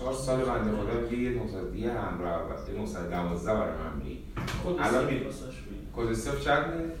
چهار سال بنده خدا یه مصدی همراه و یه مصدی دوازده برای من خود الان می... کد صفر چنده؟